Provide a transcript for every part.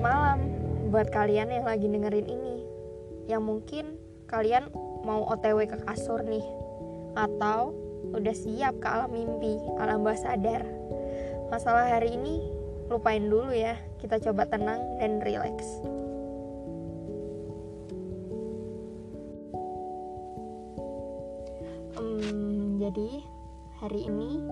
Malam buat kalian yang lagi dengerin ini. Yang mungkin kalian mau OTW ke kasur nih atau udah siap ke alam mimpi, alam bawah sadar. Masalah hari ini lupain dulu ya. Kita coba tenang dan rileks. Hmm, jadi hari ini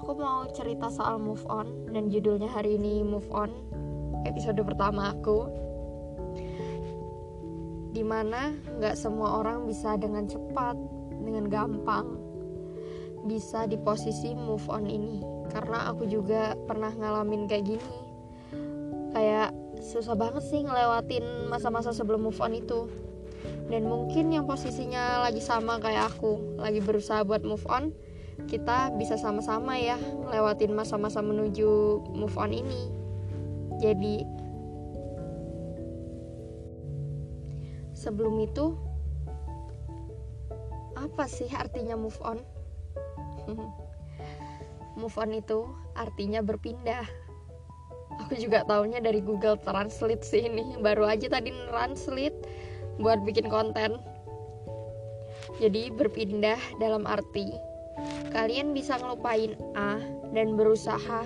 aku mau cerita soal move on dan judulnya hari ini move on episode pertama aku. Di mana nggak semua orang bisa dengan cepat dengan gampang bisa di posisi move on ini. Karena aku juga pernah ngalamin kayak gini. Kayak susah banget sih ngelewatin masa-masa sebelum move on itu. Dan mungkin yang posisinya lagi sama kayak aku lagi berusaha buat move on kita bisa sama-sama ya ngelewatin masa-masa menuju move on ini jadi sebelum itu apa sih artinya move on? Move on itu artinya berpindah. Aku juga taunya dari Google Translate sih ini. Baru aja tadi translate buat bikin konten. Jadi berpindah dalam arti kalian bisa ngelupain A dan berusaha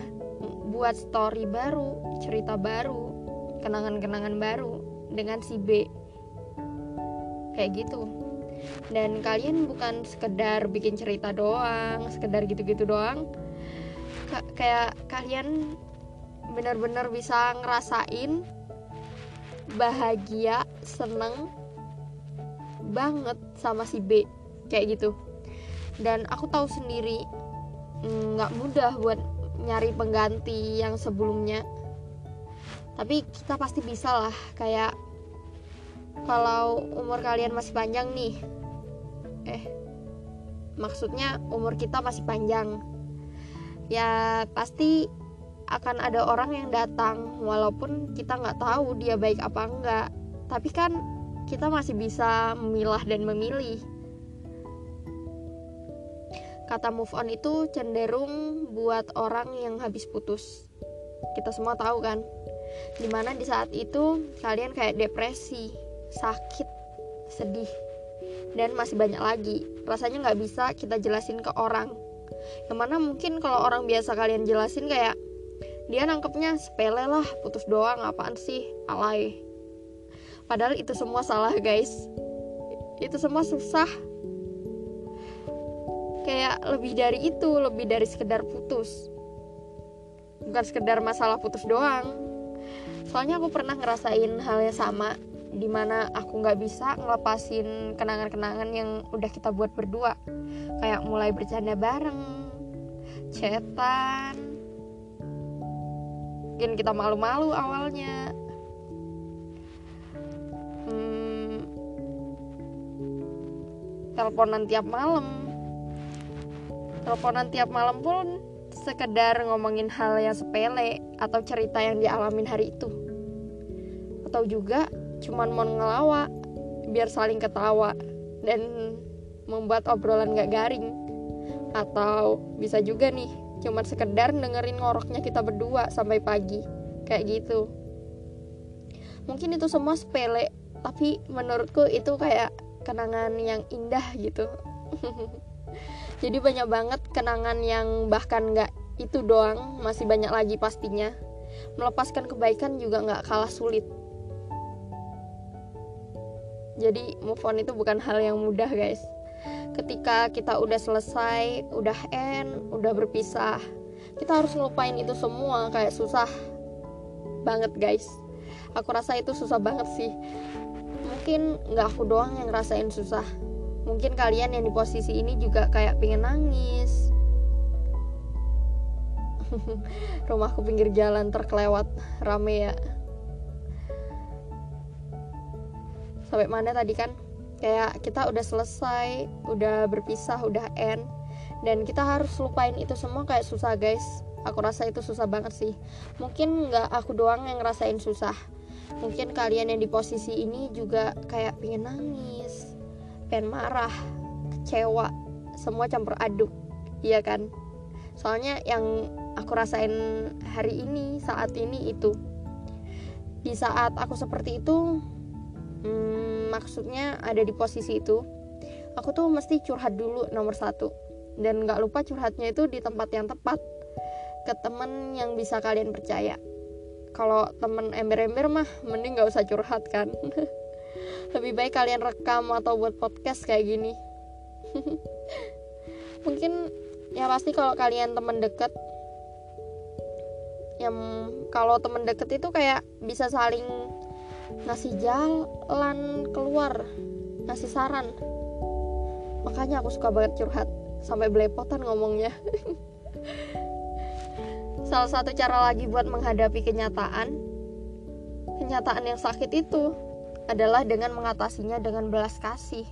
buat story baru cerita baru kenangan-kenangan baru dengan si B. Kayak gitu. Dan kalian bukan sekedar bikin cerita doang sekedar gitu-gitu doang. Ka kayak kalian benar-benar bisa ngerasain bahagia seneng banget sama si B. Kayak gitu. Dan aku tahu sendiri mm, nggak mudah buat nyari pengganti yang sebelumnya. Tapi kita pasti bisa lah kayak kalau umur kalian masih panjang nih eh maksudnya umur kita masih panjang ya pasti akan ada orang yang datang walaupun kita nggak tahu dia baik apa enggak tapi kan kita masih bisa memilah dan memilih kata move on itu cenderung buat orang yang habis putus kita semua tahu kan di mana di saat itu kalian kayak depresi sakit, sedih, dan masih banyak lagi. Rasanya nggak bisa kita jelasin ke orang. Yang mana mungkin kalau orang biasa kalian jelasin kayak dia nangkepnya sepele lah, putus doang, apaan sih, alay. Padahal itu semua salah guys. Itu semua susah. Kayak lebih dari itu, lebih dari sekedar putus. Bukan sekedar masalah putus doang. Soalnya aku pernah ngerasain hal yang sama di mana aku nggak bisa ngelepasin kenangan-kenangan yang udah kita buat berdua kayak mulai bercanda bareng cetan mungkin kita malu-malu awalnya hmm, teleponan tiap malam teleponan tiap malam pun sekedar ngomongin hal yang sepele atau cerita yang dialamin hari itu. Atau juga cuman mau ngelawa biar saling ketawa dan membuat obrolan gak garing. Atau bisa juga nih cuman sekedar dengerin ngoroknya kita berdua sampai pagi kayak gitu. Mungkin itu semua sepele tapi menurutku itu kayak kenangan yang indah gitu jadi banyak banget kenangan yang bahkan gak itu doang masih banyak lagi pastinya. Melepaskan kebaikan juga gak kalah sulit. Jadi move on itu bukan hal yang mudah guys. Ketika kita udah selesai udah end udah berpisah kita harus ngelupain itu semua kayak susah banget guys. Aku rasa itu susah banget sih. Mungkin nggak aku doang yang ngerasain susah mungkin kalian yang di posisi ini juga kayak pengen nangis. Rumahku pinggir jalan terkelewat rame ya. Sampai mana tadi kan? Kayak kita udah selesai udah berpisah udah end. Dan kita harus lupain itu semua kayak susah guys. Aku rasa itu susah banget sih. Mungkin nggak aku doang yang ngerasain susah. Mungkin kalian yang di posisi ini juga kayak pengen nangis pengen marah kecewa semua campur aduk iya kan? Soalnya yang aku rasain hari ini saat ini itu di saat aku seperti itu hmm, maksudnya ada di posisi itu aku tuh mesti curhat dulu nomor satu. Dan nggak lupa curhatnya itu di tempat yang tepat ke temen yang bisa kalian percaya. Kalau temen ember-ember mah mending nggak usah curhat kan lebih baik kalian rekam atau buat podcast kayak gini. Mungkin ya pasti kalau kalian temen deket yang kalau temen deket itu kayak bisa saling ngasih jalan keluar ngasih saran. Makanya aku suka banget curhat sampai belepotan ngomongnya. Salah satu cara lagi buat menghadapi kenyataan kenyataan yang sakit itu adalah dengan mengatasinya dengan belas kasih.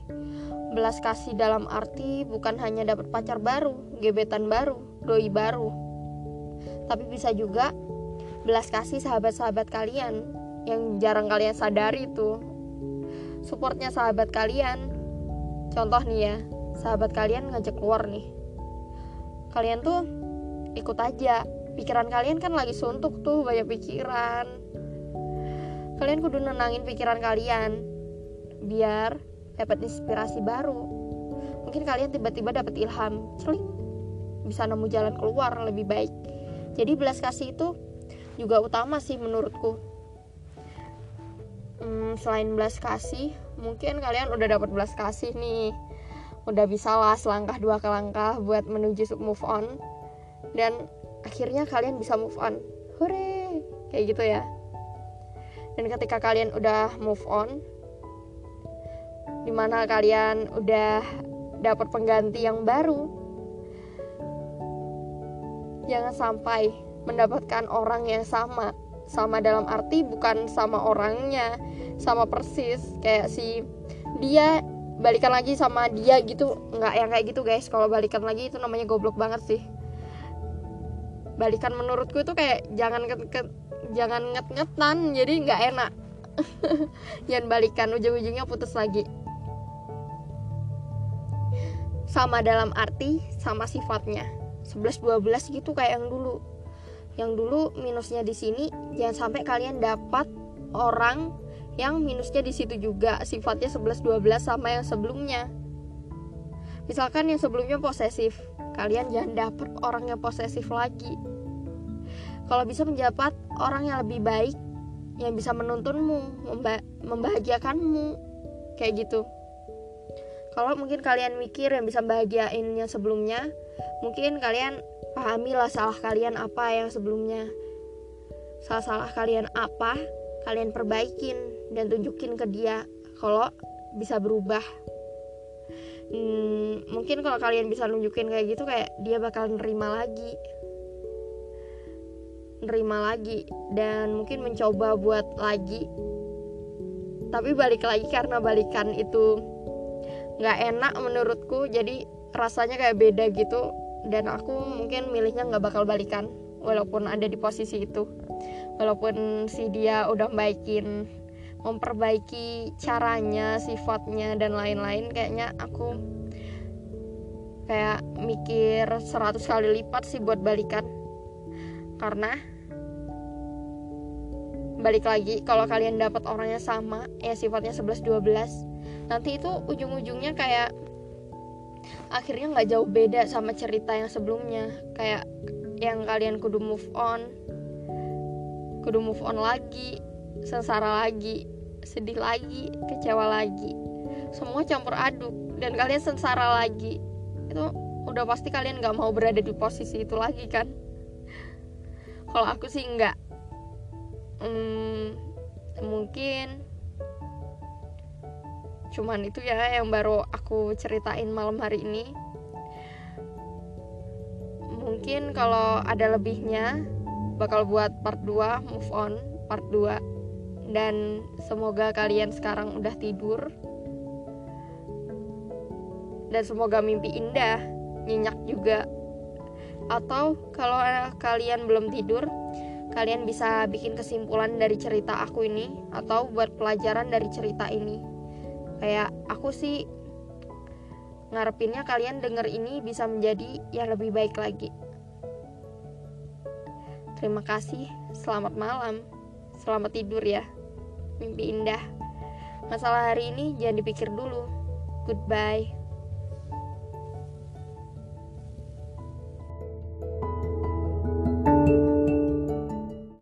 Belas kasih dalam arti bukan hanya dapat pacar baru gebetan baru doi baru. Tapi bisa juga belas kasih sahabat-sahabat kalian yang jarang kalian sadari itu. Supportnya sahabat kalian. Contoh nih ya sahabat kalian ngajak keluar nih. Kalian tuh ikut aja. Pikiran kalian kan lagi suntuk tuh banyak pikiran kalian kudu nenangin pikiran kalian biar dapat inspirasi baru. Mungkin kalian tiba-tiba dapat ilham celing bisa nemu jalan keluar lebih baik. Jadi belas kasih itu juga utama sih menurutku. Hmm, selain belas kasih mungkin kalian udah dapat belas kasih nih. Udah bisa lah selangkah dua ke langkah buat menuju move on. Dan akhirnya kalian bisa move on. Hore! Kayak gitu ya dan ketika kalian udah move on di mana kalian udah dapat pengganti yang baru jangan sampai mendapatkan orang yang sama. Sama dalam arti bukan sama orangnya sama persis. Kayak si dia balikan lagi sama dia gitu. Nggak yang kayak gitu guys. Kalau balikan lagi itu namanya goblok banget sih. Balikan menurutku itu kayak jangan ke, ke jangan nget-ngetan jadi nggak enak. Jangan balikan ujung-ujungnya putus lagi. Sama dalam arti sama sifatnya. 11 12 gitu kayak yang dulu. Yang dulu minusnya di sini jangan sampai kalian dapat orang yang minusnya di situ juga. Sifatnya 11 12 sama yang sebelumnya. Misalkan yang sebelumnya posesif kalian jangan dapat orang yang posesif lagi. Kalau bisa mendapat orang yang lebih baik yang bisa menuntunmu memba membahagiakanmu. Kayak gitu. Kalau mungkin kalian mikir yang bisa bahagiainnya sebelumnya mungkin kalian pahamilah salah kalian apa yang sebelumnya. Salah-salah kalian apa kalian perbaikin dan tunjukin ke dia kalau bisa berubah. Hmm, mungkin kalau kalian bisa nunjukin kayak gitu kayak dia bakal nerima lagi nerima lagi dan mungkin mencoba buat lagi. Tapi balik lagi karena balikan itu nggak enak menurutku jadi rasanya kayak beda gitu. Dan aku mungkin milihnya nggak bakal balikan walaupun ada di posisi itu. Walaupun si dia udah baikin memperbaiki caranya sifatnya dan lain-lain kayaknya aku kayak mikir 100 kali lipat sih buat balikan. Karena balik lagi kalau kalian dapat orangnya sama ya sifatnya 11 12 nanti itu ujung-ujungnya kayak akhirnya nggak jauh beda sama cerita yang sebelumnya. Kayak yang kalian kudu move on kudu move on lagi sengsara lagi sedih lagi kecewa lagi. Semua campur aduk dan kalian sengsara lagi. Itu udah pasti kalian nggak mau berada di posisi itu lagi kan? Kalau aku sih nggak hmm, mungkin cuman itu ya yang baru aku ceritain malam hari ini. Mungkin kalau ada lebihnya bakal buat part 2 move on part 2 dan semoga kalian sekarang udah tidur. Dan semoga mimpi indah nyenyak juga. Atau kalau kalian belum tidur kalian bisa bikin kesimpulan dari cerita aku ini atau buat pelajaran dari cerita ini kayak aku sih ngarepinnya kalian denger ini bisa menjadi yang lebih baik lagi terima kasih selamat malam Selamat tidur ya. Mimpi indah. Masalah hari ini jangan dipikir dulu. Goodbye.